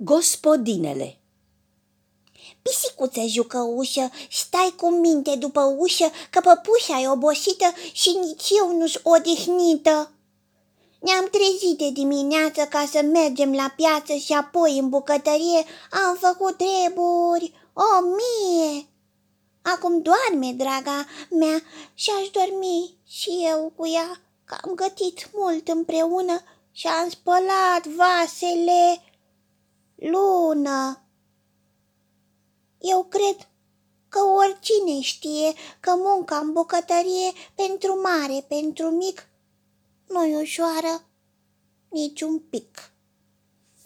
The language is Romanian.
Gospodinele Pisicuță jucăușă, stai cu minte după ușă, că păpușa e obosită și nici eu nu-s odihnită. Ne-am trezit de dimineață ca să mergem la piață și apoi în bucătărie am făcut treburi, o mie. Acum doarme, draga mea, și aș dormi și eu cu ea, că am gătit mult împreună și am spălat vasele. Lună! Eu cred că oricine știe că munca în bucătărie pentru mare, pentru mic, nu-i ușoară nici un pic.